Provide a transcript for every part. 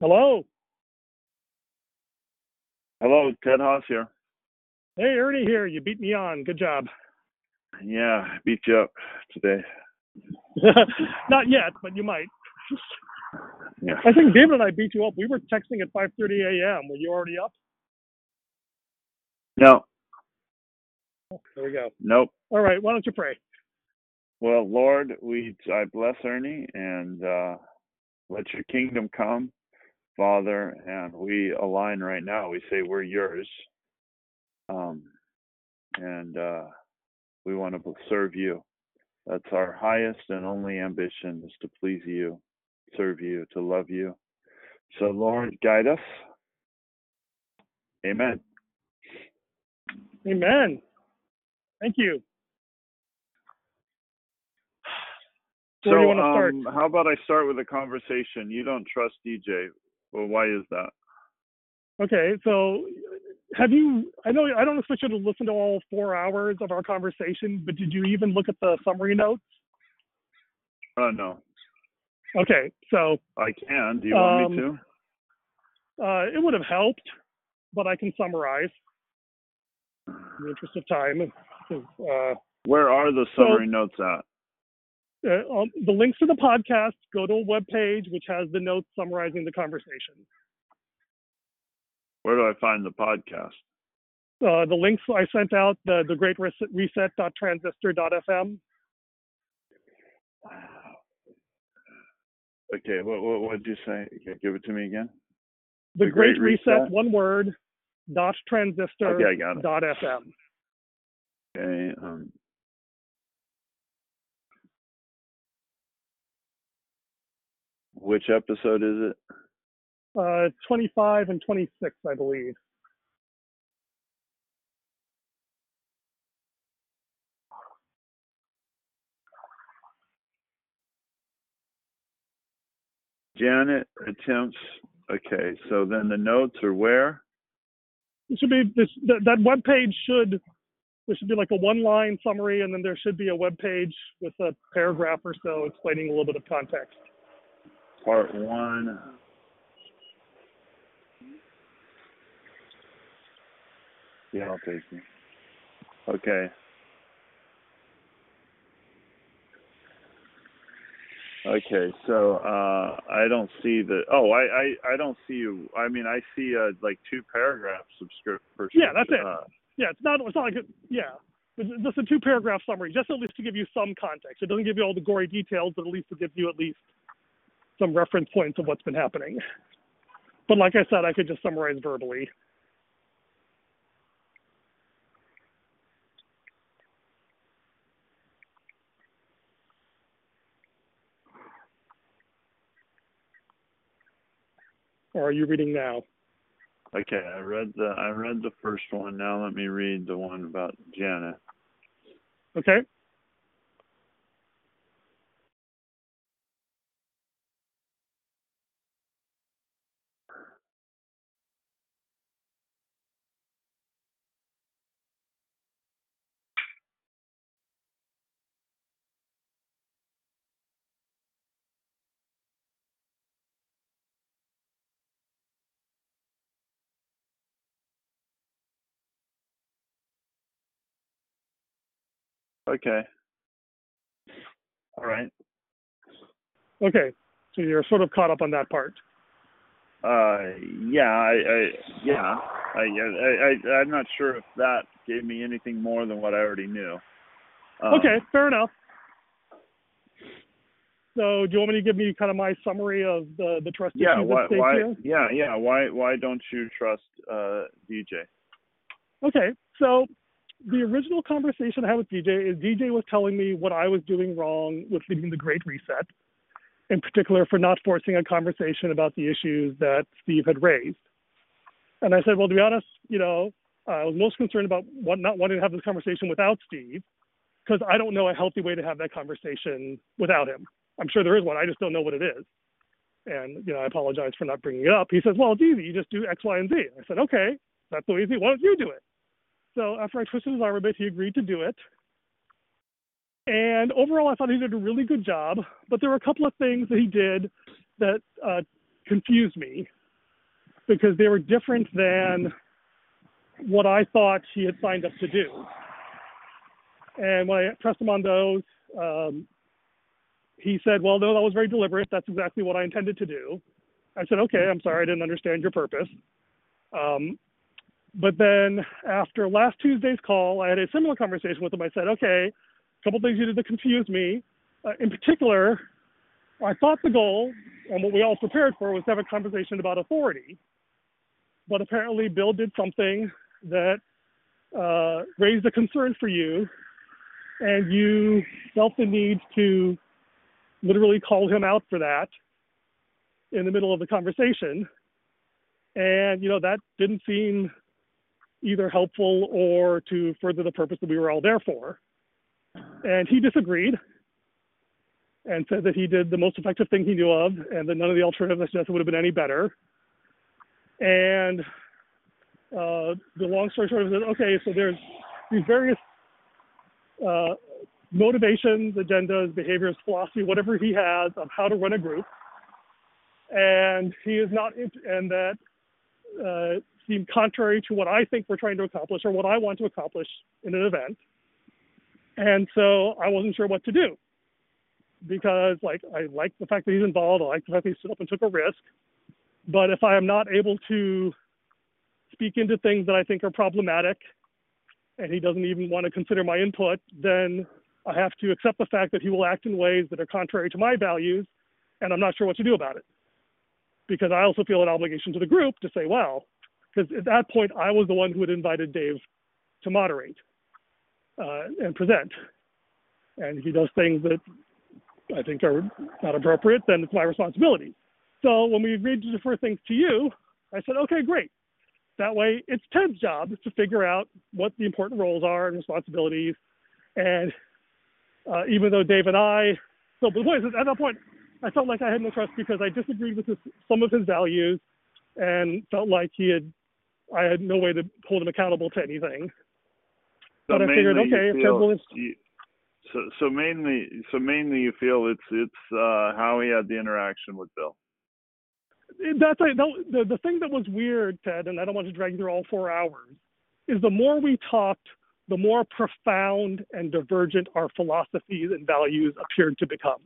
Hello. Hello, Ted Haas here. Hey, Ernie here. You beat me on. Good job. Yeah, I beat you up today. Not yet, but you might. Yeah. I think David and I beat you up. We were texting at 5:30 a.m. Were you already up? No, There we go. nope. All right. Why don't you pray? Well, Lord, we I bless Ernie and uh, let your kingdom come, Father, and we align right now. We say we're yours, um, and uh, we want to serve you. That's our highest and only ambition is to please you, serve you, to love you. So, Lord, guide us. Amen. Amen. Thank you. So, Where do you wanna start? um, how about I start with a conversation? You don't trust DJ. Well, why is that? Okay. So, have you? I know I don't expect you to listen to all four hours of our conversation, but did you even look at the summary notes? Oh no, Okay. So I can. Do you want me Um, to? uh, it would have helped, but I can summarize in the interest of time. Uh, Where are the so- summary notes at? Uh, um, the links to the podcast go to a web page which has the notes summarizing the conversation. Where do I find the podcast? Uh, the links I sent out, the, the great reset, reset.transistor.fm. Okay, what what what did you say? Okay, Give it to me again. The, The great, Great reset, Reset? one word, dot transistor Okay, I got it. dot FM. Okay. Um, which episode is it? Uh, 25 and 26, I believe. Janet attempts. Okay, so then the notes are where? It should be this that, that web page should there should be like a one line summary and then there should be a web page with a paragraph or so explaining a little bit of context. Part one. Yeah, I'll take you. Okay. Okay, so uh I don't see the oh I I I don't see you I mean I see uh like two paragraphs Yeah, that's it. uh, Yeah, it's not it's not like a, yeah. It's just a two paragraph summary, just at least to give you some context. It doesn't give you all the gory details, but at least it gives you at least some reference points of what's been happening. But like I said, I could just summarize verbally. Or are you reading now? Okay, I read the I read the first one. Now let me read the one about Janet. Okay. Okay. All right. Okay. So you're sort of caught up on that part. Uh, yeah, I, I yeah, I, I, I, I'm not sure if that gave me anything more than what I already knew. Um, Okay, fair enough. So do you want me to give me kind of my summary of the the trust Yeah. issues Why? at Why? here? Yeah. Yeah. Why? Why don't you trust uh, DJ? Okay, so the original conversation I had with DJ is DJ was telling me what I was doing wrong with leading the Great Reset, in particular for not forcing a conversation about the issues that Steve had raised. And I said, well, to be honest, you know, I was most concerned about what, not wanting to have this conversation without Steve, because I don't know a healthy way to have that conversation without him. I'm sure there is one. I just don't know what it is. And you know, I apologize for not bringing it up. He says, "Well, it's easy. You just do X, Y, and Z. I said, "Okay, that's so easy. Why don't you do it?" So after I twisted his arm a bit, he agreed to do it. And overall, I thought he did a really good job. But there were a couple of things that he did that uh, confused me because they were different than what I thought he had signed up to do. And when I pressed him on those, um, he said, Well, no, that was very deliberate. That's exactly what I intended to do. I said, Okay, I'm sorry, I didn't understand your purpose. Um, but then after last Tuesday's call, I had a similar conversation with him. I said, Okay, a couple things you did to confuse me. Uh, in particular, I thought the goal and what we all prepared for was to have a conversation about authority. But apparently, Bill did something that uh, raised a concern for you, and you felt the need to literally call him out for that in the middle of the conversation. And, you know, that didn't seem either helpful or to further the purpose that we were all there for. And he disagreed and said that he did the most effective thing he knew of and that none of the alternatives suggested would have been any better. And uh, the long story short is that, okay, so there's these various uh, motivations, agendas, behaviors, philosophy, whatever he has of how to run a group. And he is not, and that uh, seem contrary to what I think we're trying to accomplish or what I want to accomplish in an event. And so I wasn't sure what to do because like I like the fact that he's involved. I like the fact that he stood up and took a risk. But if I am not able to speak into things that I think are problematic and he doesn't even want to consider my input, then I have to accept the fact that he will act in ways that are contrary to my values and I'm not sure what to do about it. Because I also feel an obligation to the group to say, well, because at that point I was the one who had invited Dave to moderate uh, and present. And if he does things that I think are not appropriate, then it's my responsibility. So when we agreed to defer things to you, I said, okay, great. That way, it's Ted's job to figure out what the important roles are and responsibilities. And uh, even though Dave and I, so but at that point, I felt like I had no trust because I disagreed with his, some of his values and felt like he had, I had no way to hold him accountable to anything. So but I figured, okay, if Ted will, you, so so mainly so mainly you feel it's it's uh, how he had the interaction with Bill. That's a, the the thing that was weird, Ted, and I don't want to drag you through all four hours, is the more we talked, the more profound and divergent our philosophies and values appeared to become.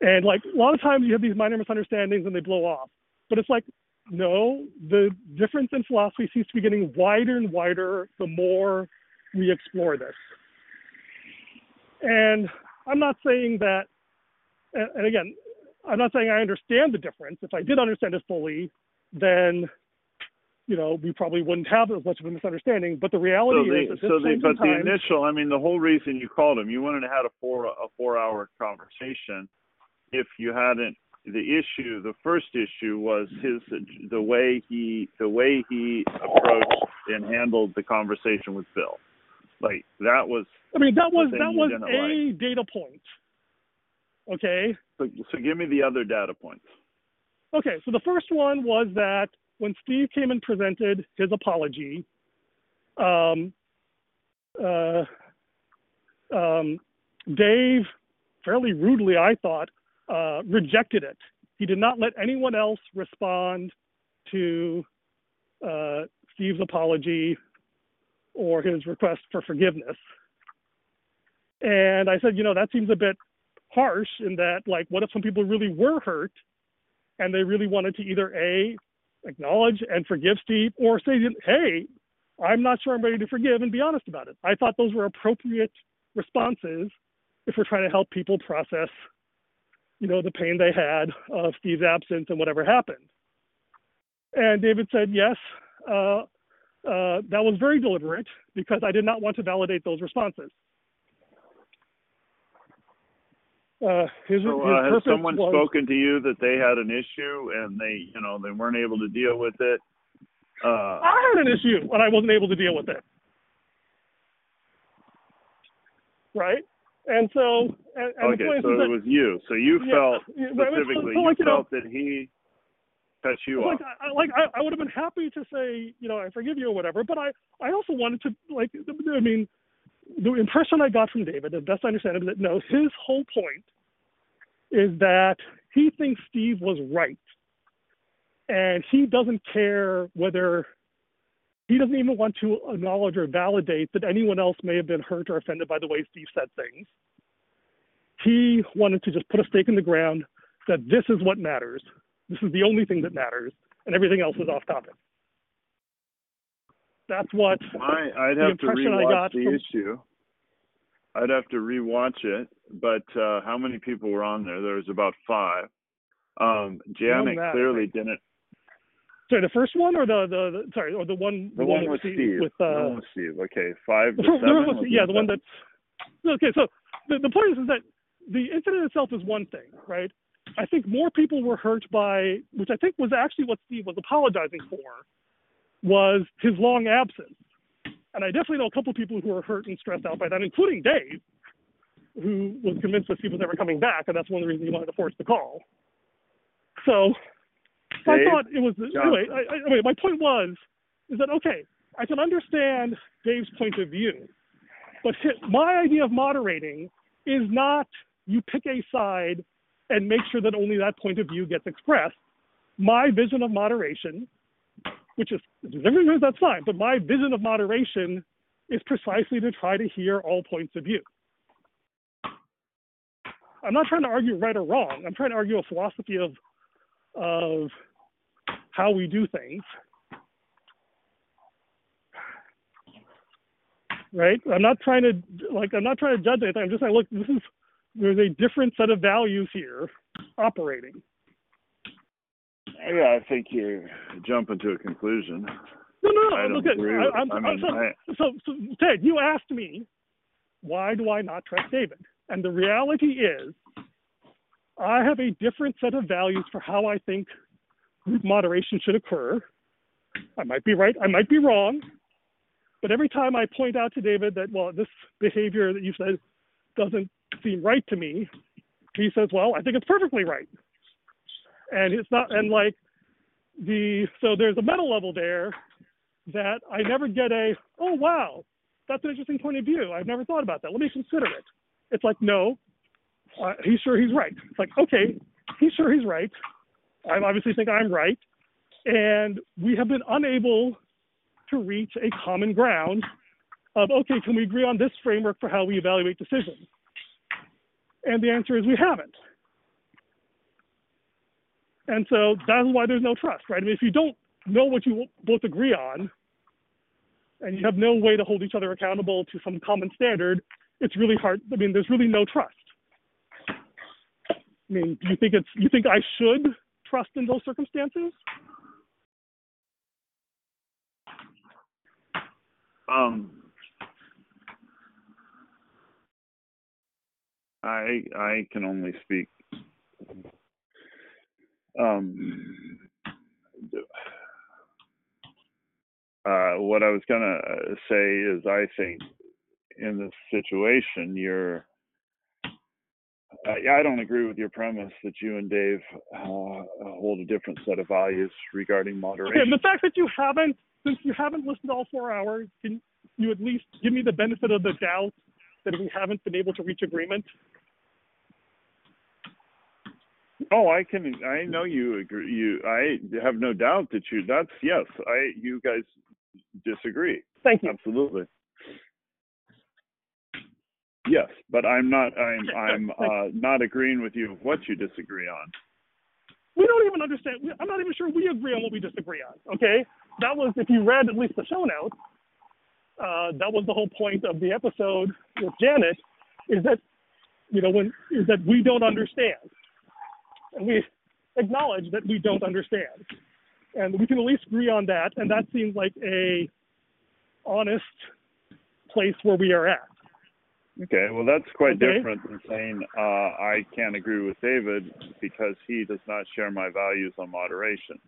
And like a lot of times you have these minor misunderstandings and they blow off. But it's like, no, the difference in philosophy seems to be getting wider and wider the more we explore this. And I'm not saying that, and again, I'm not saying I understand the difference. If I did understand it fully, then you know we probably wouldn't have as much of a misunderstanding. But the reality so the, is, so the, but time, the initial, I mean, the whole reason you called him, you wanted to have a four a four hour conversation. If you hadn't, the issue, the first issue was his the way he the way he approached and handled the conversation with Bill. Like that was. I mean, that was that was a like. data point. Okay. So, so give me the other data points. Okay, so the first one was that when Steve came and presented his apology, um, uh, um, Dave, fairly rudely, I thought, uh, rejected it. He did not let anyone else respond to uh, Steve's apology or his request for forgiveness. And I said, you know, that seems a bit harsh in that, like, what if some people really were hurt and they really wanted to either A, acknowledge and forgive Steve, or say, hey, I'm not sure I'm ready to forgive and be honest about it. I thought those were appropriate responses if we're trying to help people process, you know, the pain they had of Steve's absence and whatever happened. And David said, yes, uh, uh, that was very deliberate because I did not want to validate those responses. Uh, his, so, uh, has someone was, spoken to you that they had an issue and they, you know, they weren't able to deal with it? Uh, I had an issue and I wasn't able to deal with it. Right? And so, and, and okay, so it that, was you. So you yeah, felt specifically, so, so like, you, you know, felt that he cut you like. I, like I, I would have been happy to say, you know, I forgive you or whatever, but I, I also wanted to like, I mean, the impression I got from David, the best I understand it, is that no, his whole point is that he thinks Steve was right. And he doesn't care whether he doesn't even want to acknowledge or validate that anyone else may have been hurt or offended by the way Steve said things. He wanted to just put a stake in the ground that this is what matters. This is the only thing that matters, and everything else is off topic. That's what I, I'd have to rewatch the from, issue. I'd have to rewatch it, but uh, how many people were on there? There was about five. Um, Janet clearly didn't. Sorry, the first one or the the, the sorry or the one the, one, one, with Steve, Steve. with uh, the one with Steve. Okay, five to seven. yeah, the one that's okay. So the the point is, is that the incident itself is one thing, right? I think more people were hurt by, which I think was actually what Steve was apologizing for, was his long absence. And I definitely know a couple of people who were hurt and stressed out by that, including Dave, who was convinced that Steve was never coming back, and that's one of the reasons he wanted to force the call. So Dave, I thought it was anyway. I, I, anyway, my point was is that okay? I can understand Dave's point of view, but my idea of moderating is not you pick a side and make sure that only that point of view gets expressed. My vision of moderation which is everyone that's fine. But my vision of moderation is precisely to try to hear all points of view. I'm not trying to argue right or wrong. I'm trying to argue a philosophy of of how we do things. Right? I'm not trying to like I'm not trying to judge anything. I'm just saying, look, this is there's a different set of values here operating. Uh, yeah, I think you're jumping to a conclusion. No, no, no. I look at, I, I'm, I mean, so, so, so, Ted, you asked me, why do I not trust David? And the reality is, I have a different set of values for how I think group moderation should occur. I might be right, I might be wrong, but every time I point out to David that, well, this behavior that you said doesn't seem right to me, he says, well, I think it's perfectly right. And it's not and like the so there's a meta level there that I never get a oh wow that's an interesting point of view. I've never thought about that. Let me consider it. It's like no uh, he's sure he's right. It's like okay he's sure he's right I obviously think I'm right and we have been unable to reach a common ground of okay can we agree on this framework for how we evaluate decisions and the answer is we haven't and so that's why there's no trust, right? I mean, if you don't know what you both agree on, and you have no way to hold each other accountable to some common standard, it's really hard. I mean, there's really no trust. I mean, do you think it's you think I should trust in those circumstances? Um, I I can only speak um, uh, what I was gonna say is, I think in this situation, you're. Uh, yeah, I don't agree with your premise that you and Dave uh, hold a different set of values regarding moderation. Okay, the fact that you haven't, since you haven't listened all four hours, can you at least give me the benefit of the doubt that we haven't been able to reach agreement? Oh, I can. I know you agree. You, I have no doubt that you. That's yes. I. You guys disagree. Thank you. Absolutely. Yes, but I'm not. I'm. I'm uh, not agreeing with you of what you disagree on. We don't even understand. I'm not even sure we agree on what we disagree on. Okay, that was if you read at least the show notes. Uh, that was the whole point of the episode with Janet, is that you know when is that we don't understand and we acknowledge that we don't understand. And we can at least agree on that, and that seems like a honest place where we are at. Okay, well, that's quite okay. different than saying uh, I can't agree with David because he does not share my values on moderation.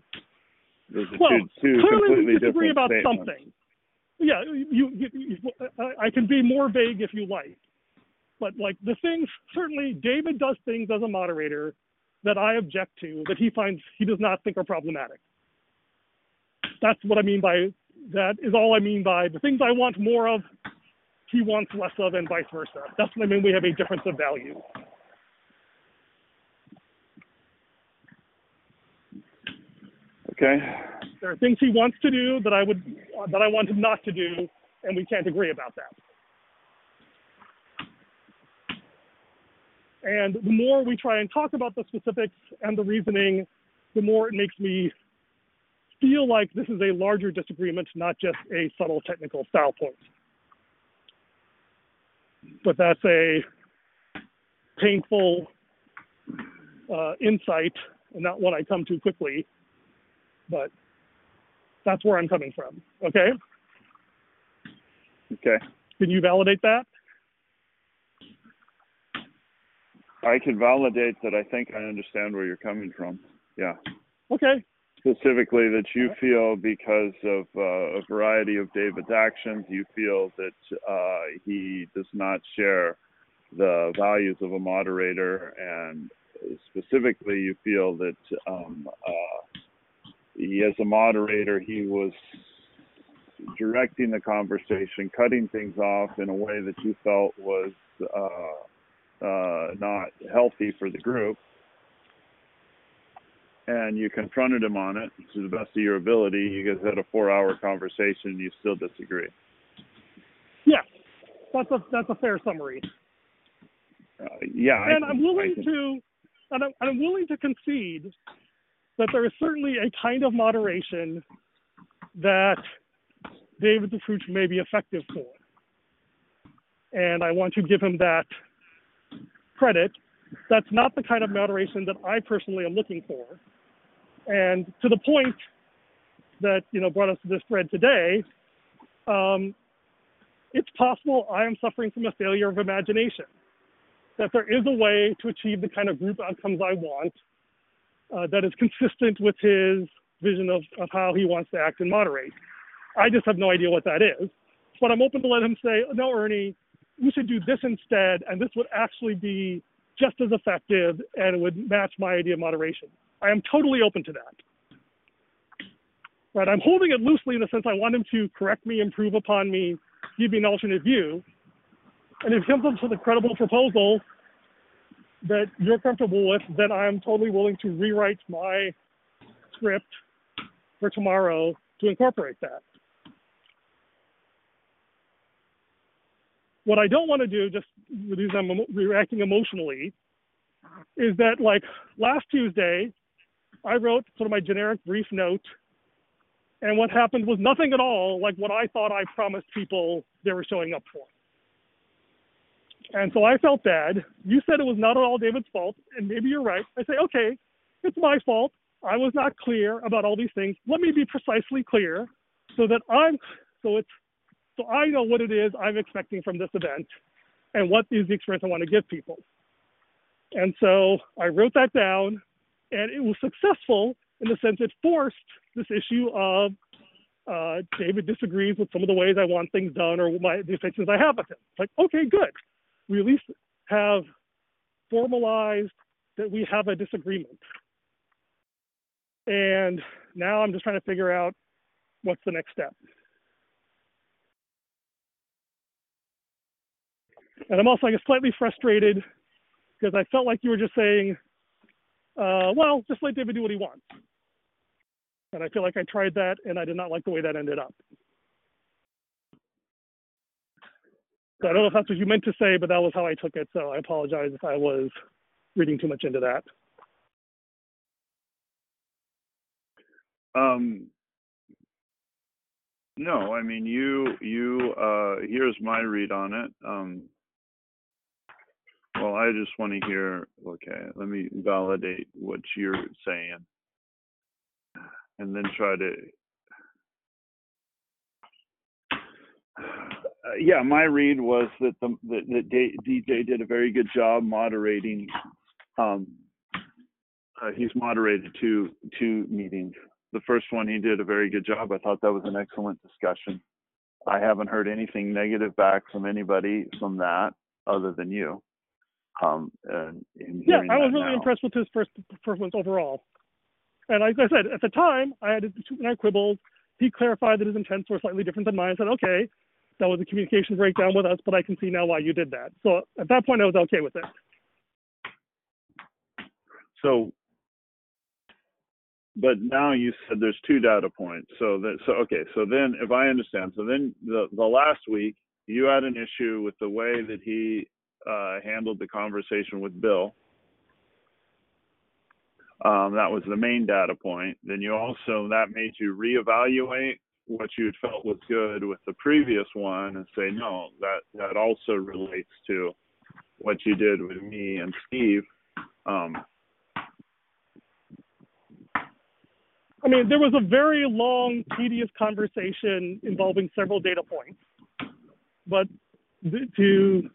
Those well, two, two clearly we disagree about statements. something. Yeah, you, you, you, I can be more vague if you like, but like the things certainly David does things as a moderator that I object to that he finds he does not think are problematic. That's what I mean by that is all I mean by the things I want more of, he wants less of, and vice versa. That's what I mean. We have a difference of value. Okay. There are things he wants to do that I would uh, that I want him not to do, and we can't agree about that. And the more we try and talk about the specifics and the reasoning, the more it makes me feel like this is a larger disagreement, not just a subtle technical style point. But that's a painful uh, insight and not one I come to quickly. But that's where I'm coming from. Okay? Okay. Can you validate that? I can validate that I think I understand where you're coming from. Yeah. Okay. Specifically, that you feel because of uh, a variety of David's actions, you feel that uh, he does not share the values of a moderator, and specifically, you feel that um, uh, he, as a moderator, he was directing the conversation, cutting things off in a way that you felt was uh, uh, not healthy for the group. And you confronted him on it to the best of your ability. You guys had a four-hour conversation, and you still disagree. Yeah, that's a that's a fair summary. Uh, yeah, and I I'm willing can, to, and I'm, I'm willing to concede that there is certainly a kind of moderation that David DeFruch may be effective for. And I want to give him that credit. That's not the kind of moderation that I personally am looking for. And to the point that you know brought us to this thread today, um, it's possible I am suffering from a failure of imagination. That there is a way to achieve the kind of group outcomes I want uh, that is consistent with his vision of, of how he wants to act and moderate. I just have no idea what that is. But I'm open to let him say, no, Ernie, we should do this instead, and this would actually be just as effective and it would match my idea of moderation. I am totally open to that. Right, I'm holding it loosely in the sense I want him to correct me, improve upon me, give me an alternate view. And if he comes up with a credible proposal that you're comfortable with, then I'm totally willing to rewrite my script for tomorrow to incorporate that. What I don't want to do, just because I'm reacting emotionally, is that like last Tuesday, I wrote sort of my generic brief note, and what happened was nothing at all like what I thought I promised people they were showing up for. And so I felt bad. You said it was not at all David's fault, and maybe you're right. I say, okay, it's my fault. I was not clear about all these things. Let me be precisely clear so that I'm so it's so I know what it is I'm expecting from this event and what is the experience I want to give people. And so I wrote that down and it was successful in the sense it forced this issue of uh, David disagrees with some of the ways I want things done or my the I have with him. It's like, okay, good. We at least have formalized that we have a disagreement. And now I'm just trying to figure out what's the next step. And I'm also like slightly frustrated because I felt like you were just saying, uh, well, just let David do what he wants. And I feel like I tried that and I did not like the way that ended up. So I don't know if that's what you meant to say, but that was how I took it. So I apologize if I was reading too much into that. Um, no, I mean you you uh here's my read on it. Um well I just want to hear okay, let me validate what you're saying and then try to uh, yeah, my read was that the that, that DJ did a very good job moderating. Um, uh, he's moderated two two meetings the first one he did a very good job. I thought that was an excellent discussion. I haven't heard anything negative back from anybody from that other than you. Um, and, yeah, I was really now. impressed with his first performance overall. And like I said, at the time, I had my quibbles. He clarified that his intents were slightly different than mine. I said, okay, that was a communication breakdown with us, but I can see now why you did that. So at that point, I was okay with it. So but now you said there's two data points. So that so okay. So then, if I understand, so then the the last week you had an issue with the way that he uh, handled the conversation with Bill. Um, that was the main data point. Then you also that made you reevaluate what you felt was good with the previous one and say no, that that also relates to what you did with me and Steve. Um, I mean, there was a very long, tedious conversation involving several data points. But to,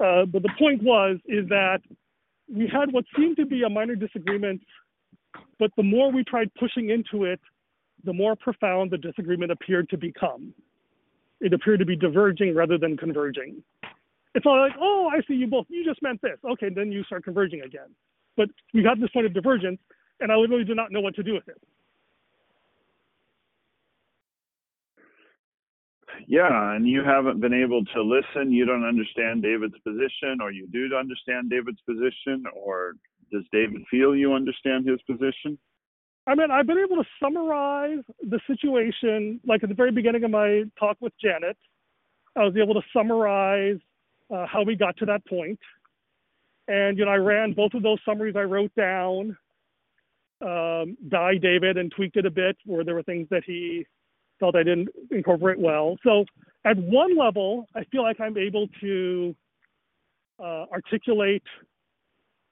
uh, but the point was is that we had what seemed to be a minor disagreement, but the more we tried pushing into it, the more profound the disagreement appeared to become. It appeared to be diverging rather than converging. It's all like, oh, I see you both. You just meant this. Okay, then you start converging again. But we got this point of divergence, and I literally did not know what to do with it. Yeah, and you haven't been able to listen. You don't understand David's position, or you do understand David's position, or does David feel you understand his position? I mean, I've been able to summarize the situation, like at the very beginning of my talk with Janet. I was able to summarize uh, how we got to that point. And, you know, I ran both of those summaries I wrote down um, David and tweaked it a bit where there were things that he felt I didn't incorporate well. So at one level, I feel like I'm able to uh, articulate,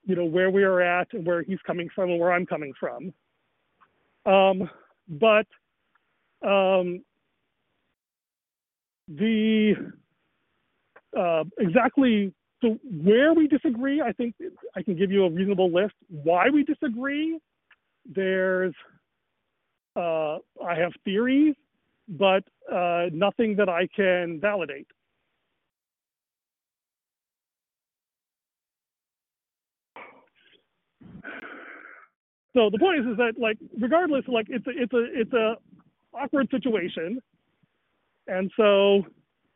you know, where we are at and where he's coming from and where I'm coming from. Um, but um, the uh, exactly so where we disagree, I think I can give you a reasonable list. Why we disagree, there's uh, I have theories but uh, nothing that I can validate. So the point is, is that like regardless, like it's a it's a it's a awkward situation, and so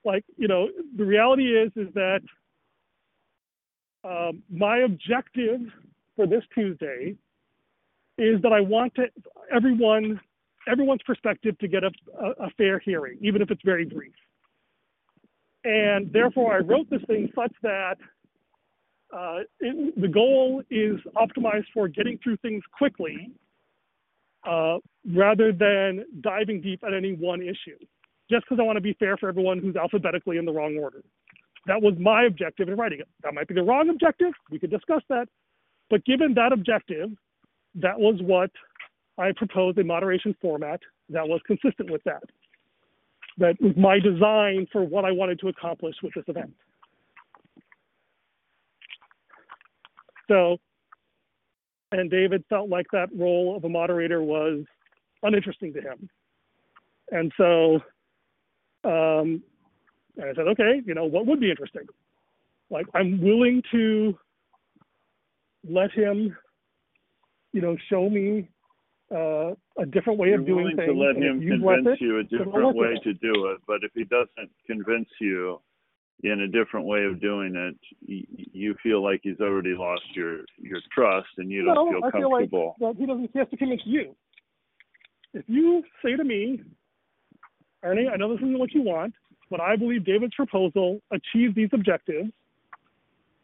like you know the reality is is that um, my objective for this Tuesday is that I want to, everyone everyone's perspective to get a, a, a fair hearing, even if it's very brief. And therefore, I wrote this thing such that uh, it, the goal is optimized for getting through things quickly uh, rather than diving deep at any one issue, just because I want to be fair for everyone who's alphabetically in the wrong order. That was my objective in writing it. That might be the wrong objective. We could discuss that. But given that objective, that was what I proposed a moderation format that was consistent with that. That was my design for what I wanted to accomplish with this event. So, and David felt like that role of a moderator was uninteresting to him. And so um, and I said, okay, you know, what would be interesting? Like, I'm willing to let him, you know, show me uh, a different way You're of doing willing things. to let him convince it, you a different way to do it, but if he doesn't convince you in a different way of doing it, you feel like he's already lost your your trust and you don't no, feel I comfortable. Feel like he doesn't. He has to convince you. If you say to me, Ernie, I know this isn't what you want, but I believe David's proposal achieves these objectives,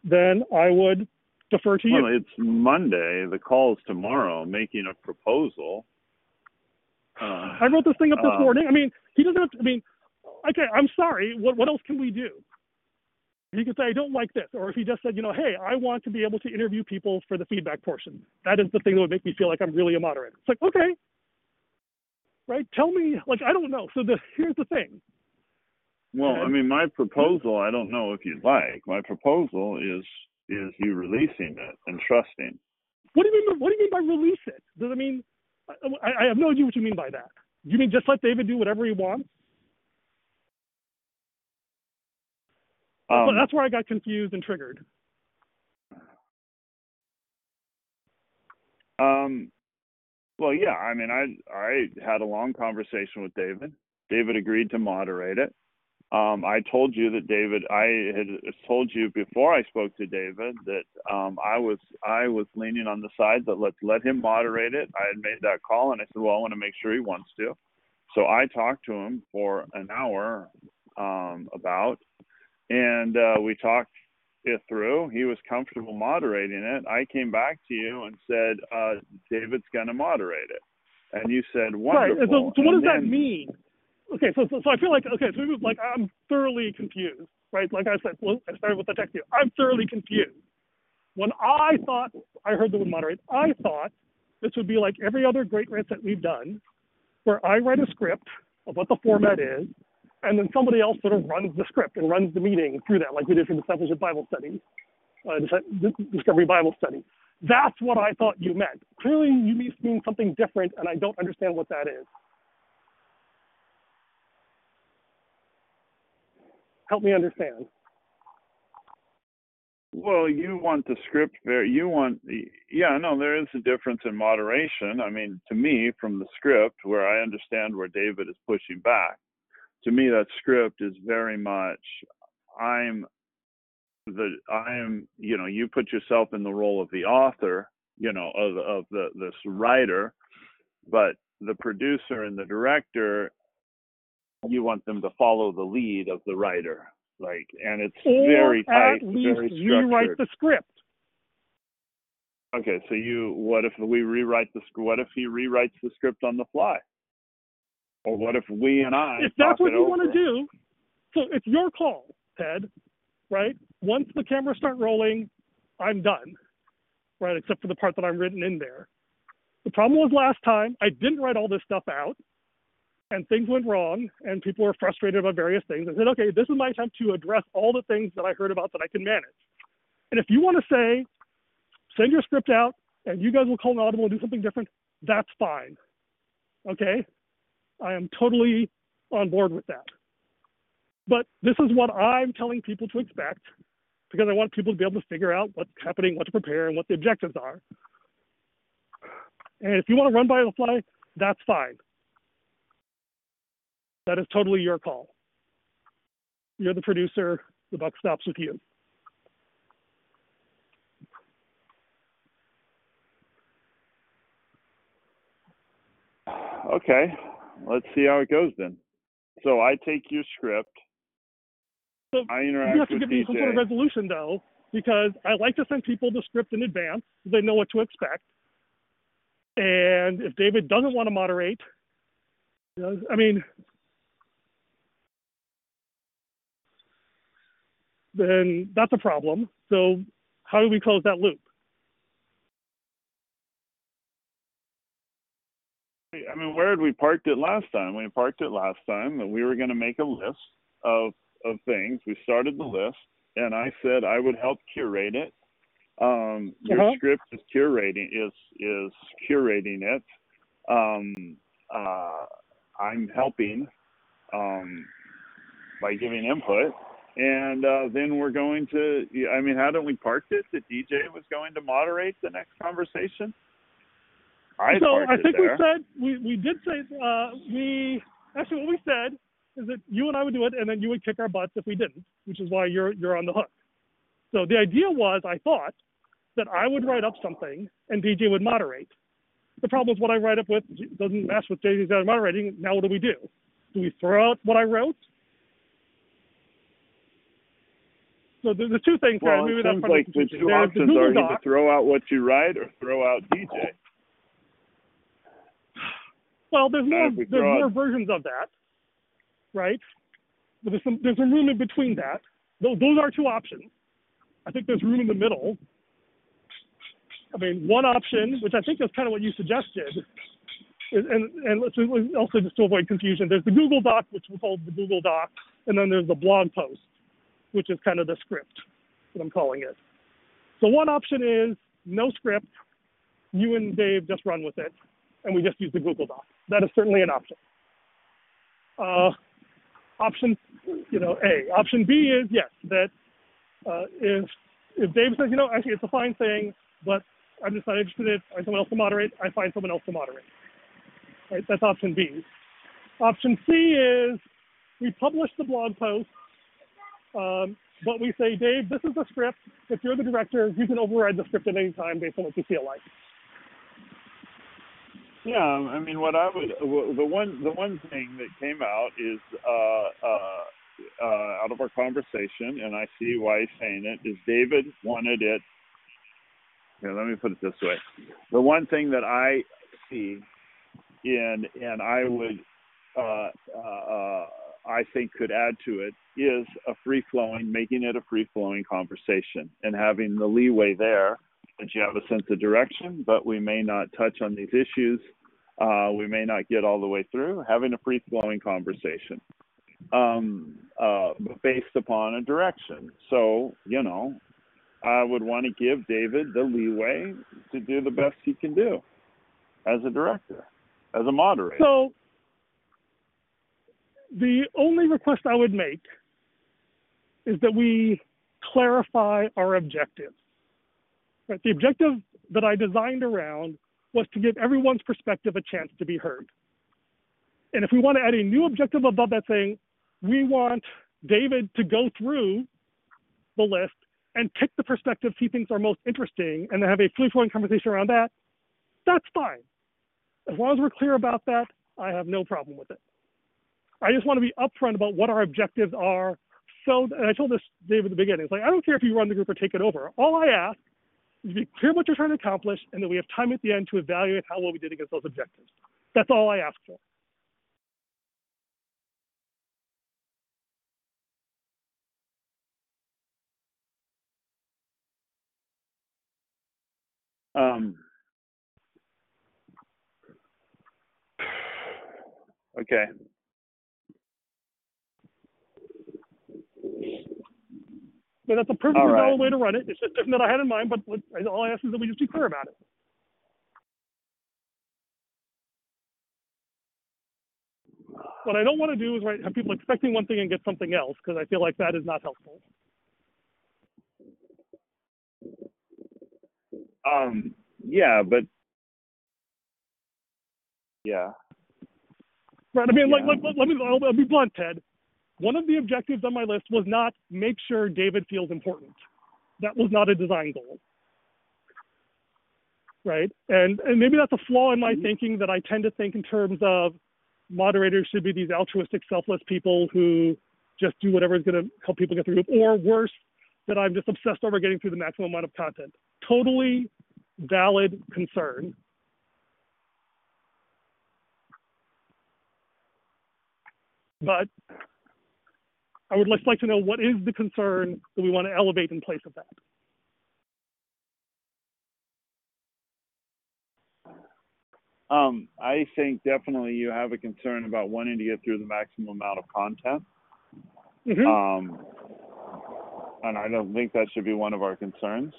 then I would defer to you. Well, it's Monday. The call is tomorrow. Making a proposal. Uh, I wrote this thing up this uh, morning. I mean, he doesn't have to. I mean, okay, I'm sorry. What what else can we do? He could say, I don't like this. Or if he just said, you know, hey, I want to be able to interview people for the feedback portion. That is the thing that would make me feel like I'm really a moderator. It's like, okay, right? Tell me, like, I don't know. So the here's the thing. Well, and, I mean, my proposal, I don't know if you'd like. My proposal is is you releasing it and trusting. What do you mean? By, what do you mean by release it? Does it mean? I, I have no idea what you mean by that. You mean just let David do whatever he wants? Um, that's where I got confused and triggered. Um, well, yeah. I mean, I I had a long conversation with David. David agreed to moderate it. Um, I told you that David. I had told you before I spoke to David that um, I was I was leaning on the side that let's let him moderate it. I had made that call, and I said, well, I want to make sure he wants to. So I talked to him for an hour um, about, and uh, we talked it through. He was comfortable moderating it. I came back to you and said, uh, David's going to moderate it, and you said, wonderful. Right. So, so what does then, that mean? Okay, so, so so I feel like okay, so it was like I'm thoroughly confused, right? Like I said, well, I started with the text here. I'm thoroughly confused. When I thought I heard the word moderate, I thought this would be like every other great rant that we've done, where I write a script of what the format is, and then somebody else sort of runs the script and runs the meeting through that, like we did for discipleship Bible study, uh, discovery Bible study. That's what I thought you meant. Clearly, you mean something different, and I don't understand what that is. Help me understand. Well, you want the script very. You want, yeah, no, there is a difference in moderation. I mean, to me, from the script, where I understand where David is pushing back, to me, that script is very much. I'm the I'm you know you put yourself in the role of the author you know of of the this writer but the producer and the director you want them to follow the lead of the writer like and it's or very tight at least very rewrite the script. okay so you what if we rewrite the what if he rewrites the script on the fly or what if we and i if that's what you over? want to do, so it's your call, Ted. Right? Once the cameras start rolling, I'm done. Right? Except for the part that I'm written in there. The problem was last time I didn't write all this stuff out, and things went wrong, and people were frustrated about various things. I said, okay, this is my attempt to address all the things that I heard about that I can manage. And if you want to say, send your script out, and you guys will call an audible and do something different, that's fine. Okay? I am totally on board with that. But this is what I'm telling people to expect because I want people to be able to figure out what's happening, what to prepare, and what the objectives are. And if you want to run by the fly, that's fine. That is totally your call. You're the producer, the buck stops with you. okay let's see how it goes then so i take your script So i you have to give me some sort of resolution though, because I like to send people the script in advance so they know what to expect. And if David doesn't want to moderate, I mean, then that's a problem. So how do we close that loop? I mean, where had we parked it last time? We parked it last time that we were going to make a list of of things. We started the list, and I said I would help curate it. Um, your Uh-huh. script is curating is is curating it. Um, uh, I'm helping um, by giving input, and uh, then we're going to. I mean, hadn't we parked it that DJ was going to moderate the next conversation? I so I think we said we, we did say uh, we actually what we said is that you and I would do it and then you would kick our butts if we didn't, which is why you're you're on the hook. So the idea was I thought that I would write up something and DJ would moderate. The problem is what I write up with doesn't match with DJ's moderating. Now what do we do? Do we throw out what I wrote? So there's the two things. Well, Maybe it that's seems like the the two There's options Google are either Doc. throw out what you write or throw out DJ. Well, there's more we there's more out- versions of that, right? But there's some there's some room in between that. Those those are two options. I think there's room in the middle. I mean, one option, which I think is kind of what you suggested, is, and and let's let's also just to avoid confusion, there's the Google Doc, which we call the Google Doc, and then there's the blog post, which is kind of the script, that I'm calling it. So one option is no script. You and Dave just run with it, and we just use the Google Doc. That is certainly an option. Uh, option, you know, A. Option B is yes, that uh, if if Dave says, you know, actually it's a fine thing, but I'm just not interested in it, I find someone else to moderate, I find someone else to moderate. Right? That's option B. Option C is we publish the blog post, um, but we say, Dave, this is the script. If you're the director, you can override the script at any time based on what you feel like. Yeah, I mean, what I would the one the one thing that came out is uh, uh, uh, out of our conversation, and I see why he's saying it is David wanted it. Here, let me put it this way: the one thing that I see, in and I would, uh, uh, uh, I think could add to it is a free flowing, making it a free flowing conversation, and having the leeway there that you have a sense of direction, but we may not touch on these issues. Uh, we may not get all the way through. Having a free flowing conversation, um, uh, based upon a direction. So, you know, I would want to give David the leeway to do the best he can do as a director, as a moderator. So, the only request I would make is that we clarify our objectives. Right? The objective that I designed around was to give everyone's perspective a chance to be heard. And if we want to add a new objective above that saying, we want David to go through the list and pick the perspectives he thinks are most interesting and then have a free flowing conversation around that, that's fine. As long as we're clear about that, I have no problem with it. I just want to be upfront about what our objectives are. So, and I told this David at the beginning, it's like, I don't care if you run the group or take it over. All I ask is be clear what you're trying to accomplish and that we have time at the end to evaluate how well we did against those objectives. That's all I ask for. Um, okay. But that's a perfectly right. valid way to run it. It's just different than I had in mind, but all I ask is that we just be clear about it. What I don't want to do is right, have people expecting one thing and get something else because I feel like that is not helpful. Um, yeah, but yeah, Right. I mean, like, Yeah. like, let me, I'll, I'll be blunt, Ted. One of the objectives on my list was not make sure David feels important. That was not a design goal. Right. And, and maybe that's a flaw in my mm-hmm. thinking that I tend to think in terms of moderators should be these altruistic, selfless people who just do whatever is going to help people get through, or worse, that I'm just obsessed over getting through the maximum amount of content. Totally valid concern. But I would just like to know what is the concern that we want to elevate in place of that. um, I think definitely you have a concern about wanting to get through the maximum amount of content. Mhm. Um, and I don't think that should be one of our concerns.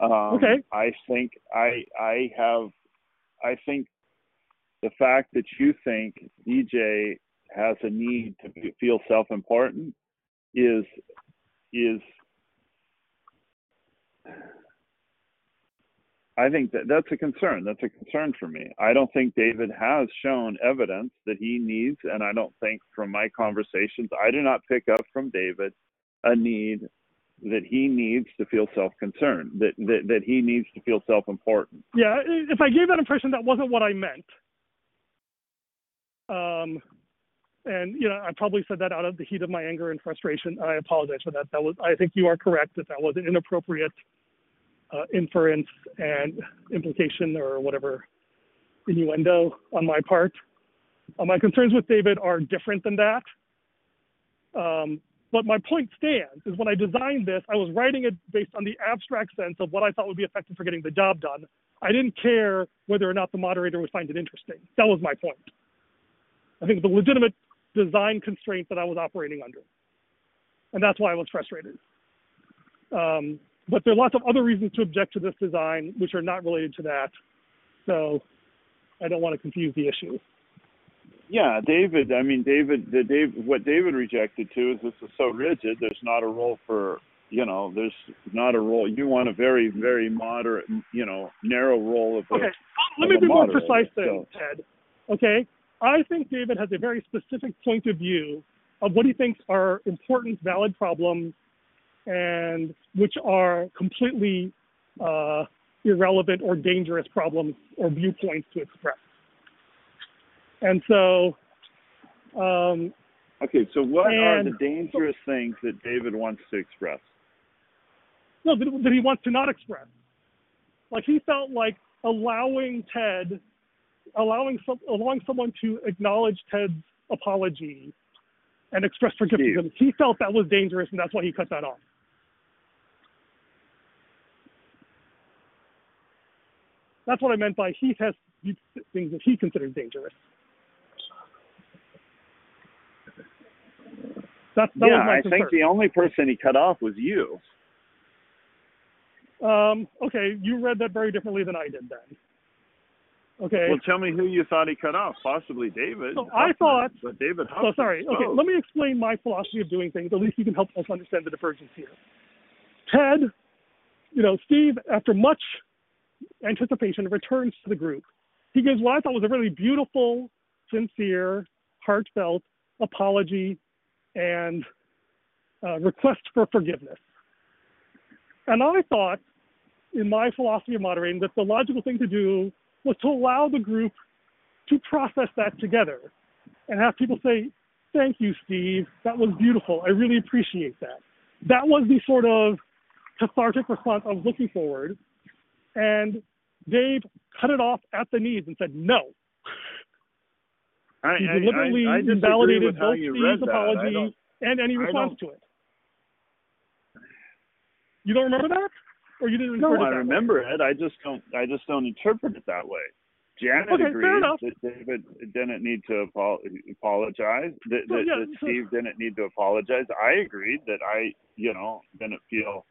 Um, Okay. I think I I have I think the fact that you think DJ has a need to be, feel self-important is is I think that that's a concern. That's a concern for me. I don't think David has shown evidence that he needs, and I don't think from my conversations, I do not pick up from David a need that he needs to feel self-concerned, that that, that he needs to feel self-important. Yeah, if I gave that impression, that wasn't what I meant. Um, and you know, I probably said that out of the heat of my anger and frustration. I apologize for that. That was, I think you are correct that that was an inappropriate uh, inference and implication or whatever innuendo on my part. Uh, my concerns with David are different than that. Um, but my point stands is when I designed this, I was writing it based on the abstract sense of what I thought would be effective for getting the job done. I didn't care whether or not the moderator would find it interesting. That was my point. I think the legitimate design constraint that I was operating under. And that's why I was frustrated. Um, but there are lots of other reasons to object to this design, which are not related to that. So I don't want to confuse the issue. Yeah, David. I mean, David. The Dave. What David rejected too is this is so rigid. There's not a role for you know. There's not a role. You want a very, very moderate, you know, narrow role of a. Okay, let me of a be more precise then, so- Ted. Okay, I think David has a very specific point of view of what he thinks are important, valid problems, and which are completely uh, irrelevant or dangerous problems or viewpoints to express. And so, um, okay, so what are the dangerous things that David wants to express? no, that, that he wants to not express. Like he felt like allowing Ted, allowing some, allowing someone to acknowledge Ted's apology and express forgiveness. He felt that was dangerous, and that's why he cut that off. That's what I meant by he has things that he considers dangerous. That's, that yeah, I concern. think the only person he cut off was you. Um, okay, you read that very differently than I did then. Okay. Well, tell me who you thought he cut off. Possibly David. So I thought- but David. so Huffman sorry. Okay, let me explain my philosophy of doing things. At least you can help us understand the divergence here. Ted, you know, Steve, after much anticipation, returns to the group. He gives what I thought was a really beautiful, sincere, heartfelt apology and uh, request for forgiveness. And I thought, in my philosophy of moderating, that the logical thing to do was to allow the group to process that together and have people say, Thank you, Steve. That was beautiful. I really appreciate that. That was the sort of cathartic response I was looking forward. And Dave cut it off at the knees and said, No. I, He deliberately I, I disagree invalidated both Steve's apology and any response to it. You don't remember that? Or you didn't No, I that way? remember it. I just don't. I just don't interpret it that way. Janet Okay, that David didn't need to apo- apologize. That, So, that, yeah, that so- Steve didn't need to apologize. I agreed that I, you know, didn't feel.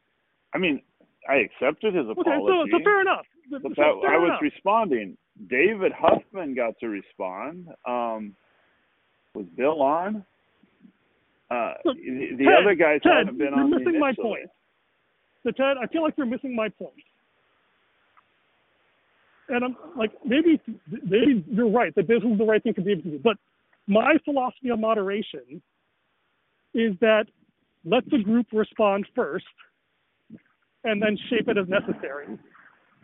I mean, I accepted his Okay, so, apology. so fair enough. But that, fair I was enough. responding. David Huffman got to respond. Um, was Bill on? Uh, the the Ted, other guys Ted, haven't been you're on missing my point. So Ted, I feel like you're missing my point. And I'm like, maybe, maybe you're right that this is the right thing to be able to do. But my philosophy on moderation is that let the group respond first, and then shape it as necessary.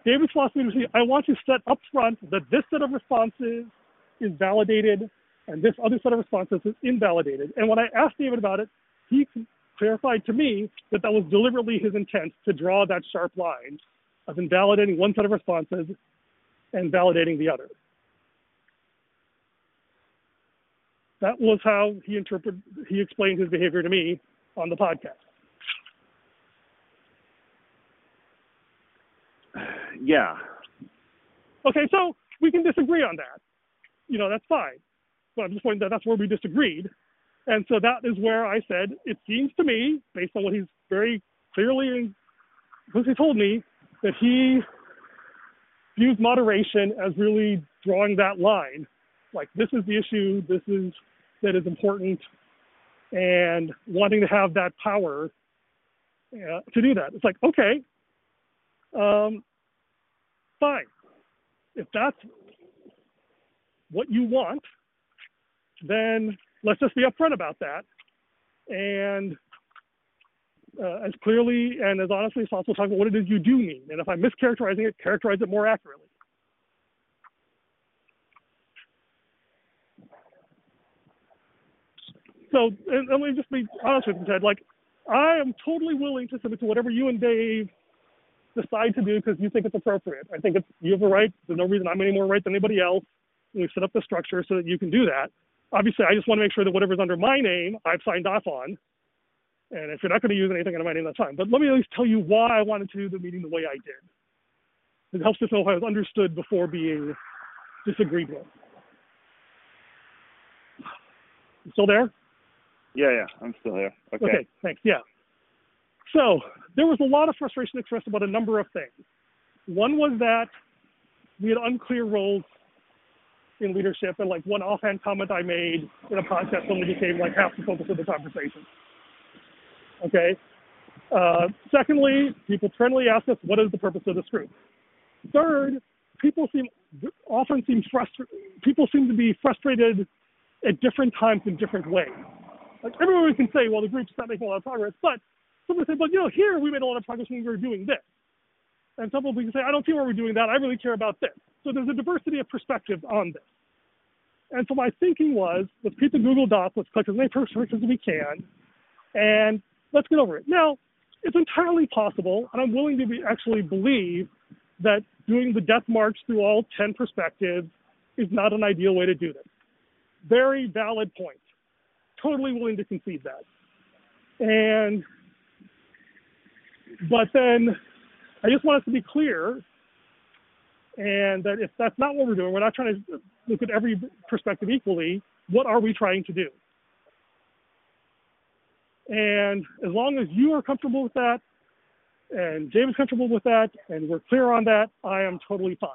David's philosophy is I want to set up front that this set of responses is validated and this other set of responses is invalidated. And when I asked David about it, he clarified to me that that was deliberately his intent to draw that sharp line of invalidating one set of responses and validating the other. That was how he interpreted, he explained his behavior to me on the podcast. Yeah, Okay, so we can disagree on that. You know, that's fine. But I'm just pointing that that's where we disagreed. And so that is where I said, it seems to me, based on what he's very clearly, what he told me, that he views moderation as really drawing that line. Like, this is the issue, this is that is important, and wanting to have that power uh, to do that. It's like, okay, um, fine. If that's what you want, then let's just be upfront about that. And uh, as clearly and as honestly as possible, talk about what it is you do mean. And if I'm mischaracterizing it, characterize it more accurately. So, and, and let me just be honest with you, Ted. Like, I am totally willing to submit to whatever you and Dave decide to do because you think it's appropriate. I think it's you have a right. There's no reason I'm any more right than anybody else. We've set up the structure so that you can do that. Obviously, I just want to make sure that whatever's under my name, I've signed off on. And if you're not going to use anything under my name, that's fine. But let me at least tell you why I wanted to do the meeting the way I did. It helps us know if I was understood before being disagreed with. You still there? yeah, yeah. I'm still here. Okay. Okay, thanks. Yeah. So there was a lot of frustration expressed about a number of things. One was that we had unclear roles in leadership, and like one offhand comment I made in a podcast only became like half the focus of the conversation. Okay. Uh, secondly, people friendly ask us, "What is the purpose of this group?" Third, people seem often seem frustrated. People seem to be frustrated at different times in different ways. Like everyone can say, well, the group's not making a lot of progress, but someone say, but you know, here we made a lot of progress when we were doing this. And some people can say, I don't see where we're doing that. I really care about this. So there's a diversity of perspectives on this. And so my thinking was, let's keep the Google Docs, let's collect as many perspectives as we can, and let's get over it. Now, it's entirely possible, and I'm willing to be, actually believe that doing the death march through all 10 perspectives is not an ideal way to do this. Very valid point. Totally willing to concede that. And, but then I just want us to be clear and that if that's not what we're doing, we're not trying to look at every perspective equally. What are we trying to do? And as long as you are comfortable with that, and James is comfortable with that, and we're clear on that, I am totally fine.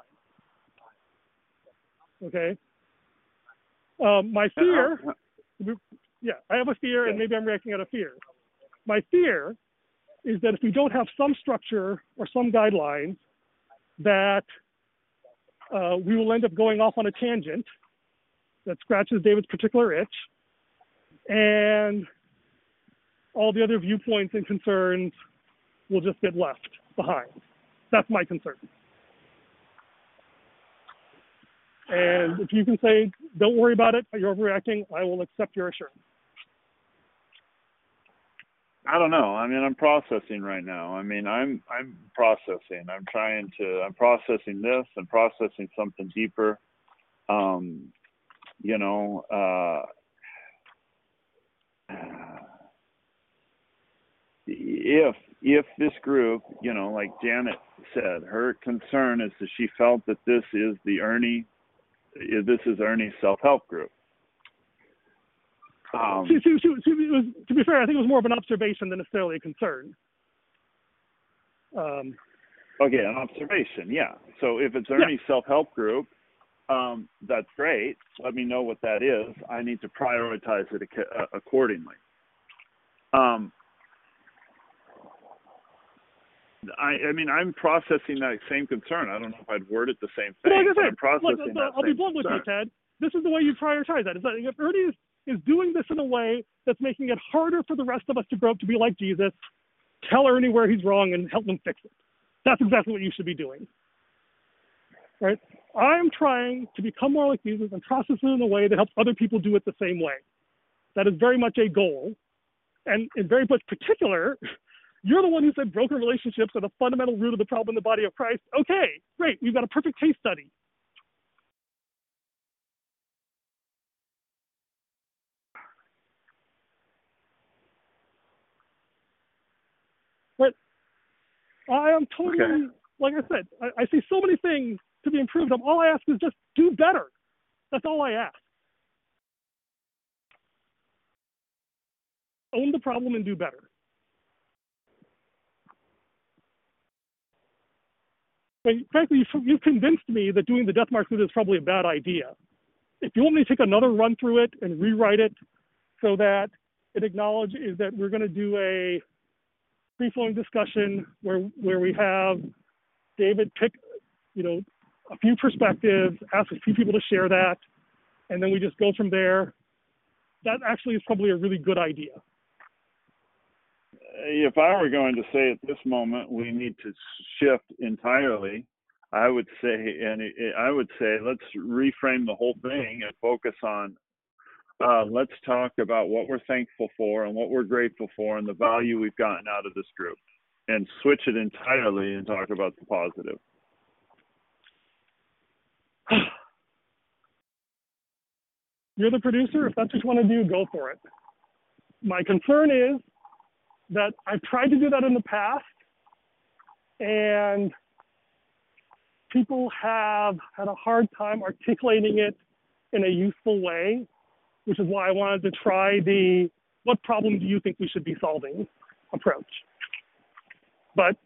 Okay. Um, my uh, uh, fear, uh, yeah, I have a fear, and maybe I'm reacting out of fear. My fear is that if we don't have some structure or some guidelines, that uh, we will end up going off on a tangent that scratches David's particular itch, and all the other viewpoints and concerns will just get left behind. That's my concern. And if you can say, don't worry about it, you're overreacting, I will accept your assurance. I don't know. I mean, I'm processing right now. I mean, I'm I'm processing. I'm trying to. I'm processing this. I'm processing something deeper. Um, you know, uh, if if this group, you know, like Janet said, her concern is that she felt that this is the Ernie, this is Ernie's self-help group. Um, to, to, to, was, to, be fair, I think it was more of an observation than necessarily a concern. Um, okay, an observation, yeah. So if it's Ernie's yeah. self-help group, um, that's great. Let me know what that is. I need to prioritize it ac- accordingly. Um, I, I mean, I'm processing that same concern. I don't know if I'd word it the same thing. Well, like I said, I'm processing like, that I'll be blunt with you, Ted. This is the way you prioritize that. Is that if Ernie is, is doing this in a way that's making it harder for the rest of us to grow up to be like Jesus, tell Ernie where he's wrong and help him fix it. That's exactly what you should be doing. Right? I'm trying to become more like Jesus and process it in a way that helps other people do it the same way. That is very much a goal. And in very much particular, you're the one who said broken relationships are the fundamental root of the problem in the body of Christ. Okay, great. We've got a perfect case study. But I am totally, okay. like I said, I, I see so many things to be improved on. All I ask is just do better. That's all I ask. Own the problem and do better. frankly, you've convinced me that doing the death march is probably a bad idea. If you want me to take another run through it and rewrite it so that it acknowledges that we're going to do a free-flowing discussion where where we have David pick, you know, a few perspectives, ask a few people to share that, and then we just go from there. That actually is probably a really good idea uh, if I were going to say at this moment we need to shift entirely, I would say, and I would say, let's reframe the whole thing and focus on. Uh, let's talk about what we're thankful for and what we're grateful for and the value we've gotten out of this group, and switch it entirely and talk about the positive. You're the producer. If that's what you want to do, go for it. My concern is that I've tried to do that in the past, and people have had a hard time articulating it in a useful way, which is why I wanted to try the what problem do you think we should be solving approach. But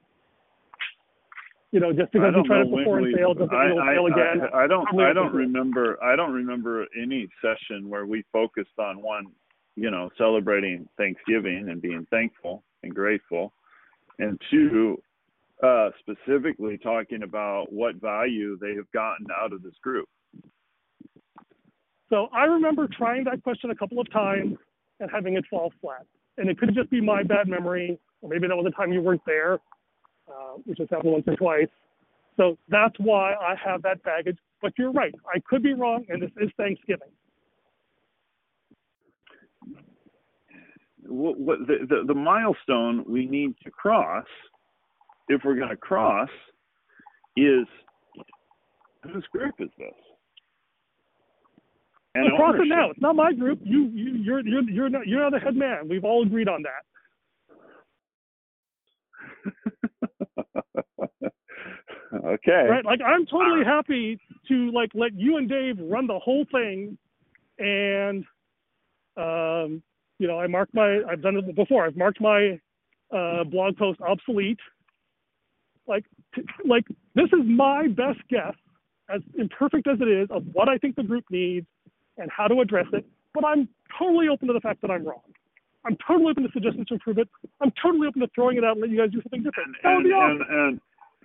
you know, just because we tried it before and failed doesn't mean it'll fail again. I, I, I don't I don't remember I don't remember any session where we focused on one you know, celebrating Thanksgiving and being thankful and grateful, and two, uh, specifically talking about what value they have gotten out of this group. So I remember trying that question a couple of times and having it fall flat. And it could just be my bad memory, or maybe that was the time you weren't there, uh, which has happened once or twice. So that's why I have that baggage. But you're right, I could be wrong, and this is Thanksgiving. What, what the, the the milestone we need to cross, if we're going to cross, is whose group is this? And Well, cross it now. It's not my group. You, you, you're, you're, you're not, you're not the head man. We've all agreed on that. okay. right? Like I'm totally happy to like let you and Dave run the whole thing, and um, you know I marked my I've done it before. I've marked my uh, blog post obsolete. Like t- like this is my best guess, as imperfect as it is, of what I think the group needs and how to address it. But I'm totally open to the fact that I'm wrong. I'm totally open to suggestions to improve it. I'm totally open to throwing it out and let you guys do something different. That would and, be awesome. and, and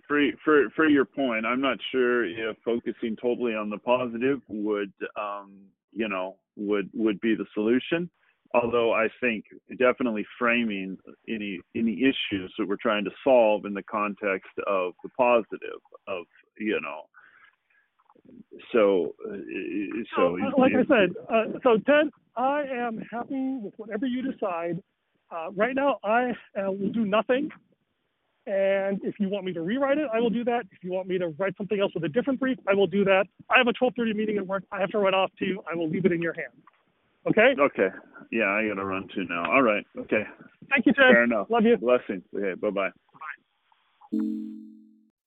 for for for your point, I'm not sure if focusing totally on the positive would um, you know would would be the solution. Although I think definitely framing any any issues that we're trying to solve in the context of the positive of you know. So uh, so uh, like I said, uh, so Ted, I am happy with whatever you decide. Uh, right now, I uh, will do nothing. And if you want me to rewrite it, I will do that. If you want me to write something else with a different brief, I will do that. I have a 12:30 meeting at work. I have to run off to. I will leave it in your hands. Okay. Okay. Yeah, I gotta run too now. All right. Okay. Thank you, Ted. Fair enough. Love you. Blessings. Okay. Bye bye.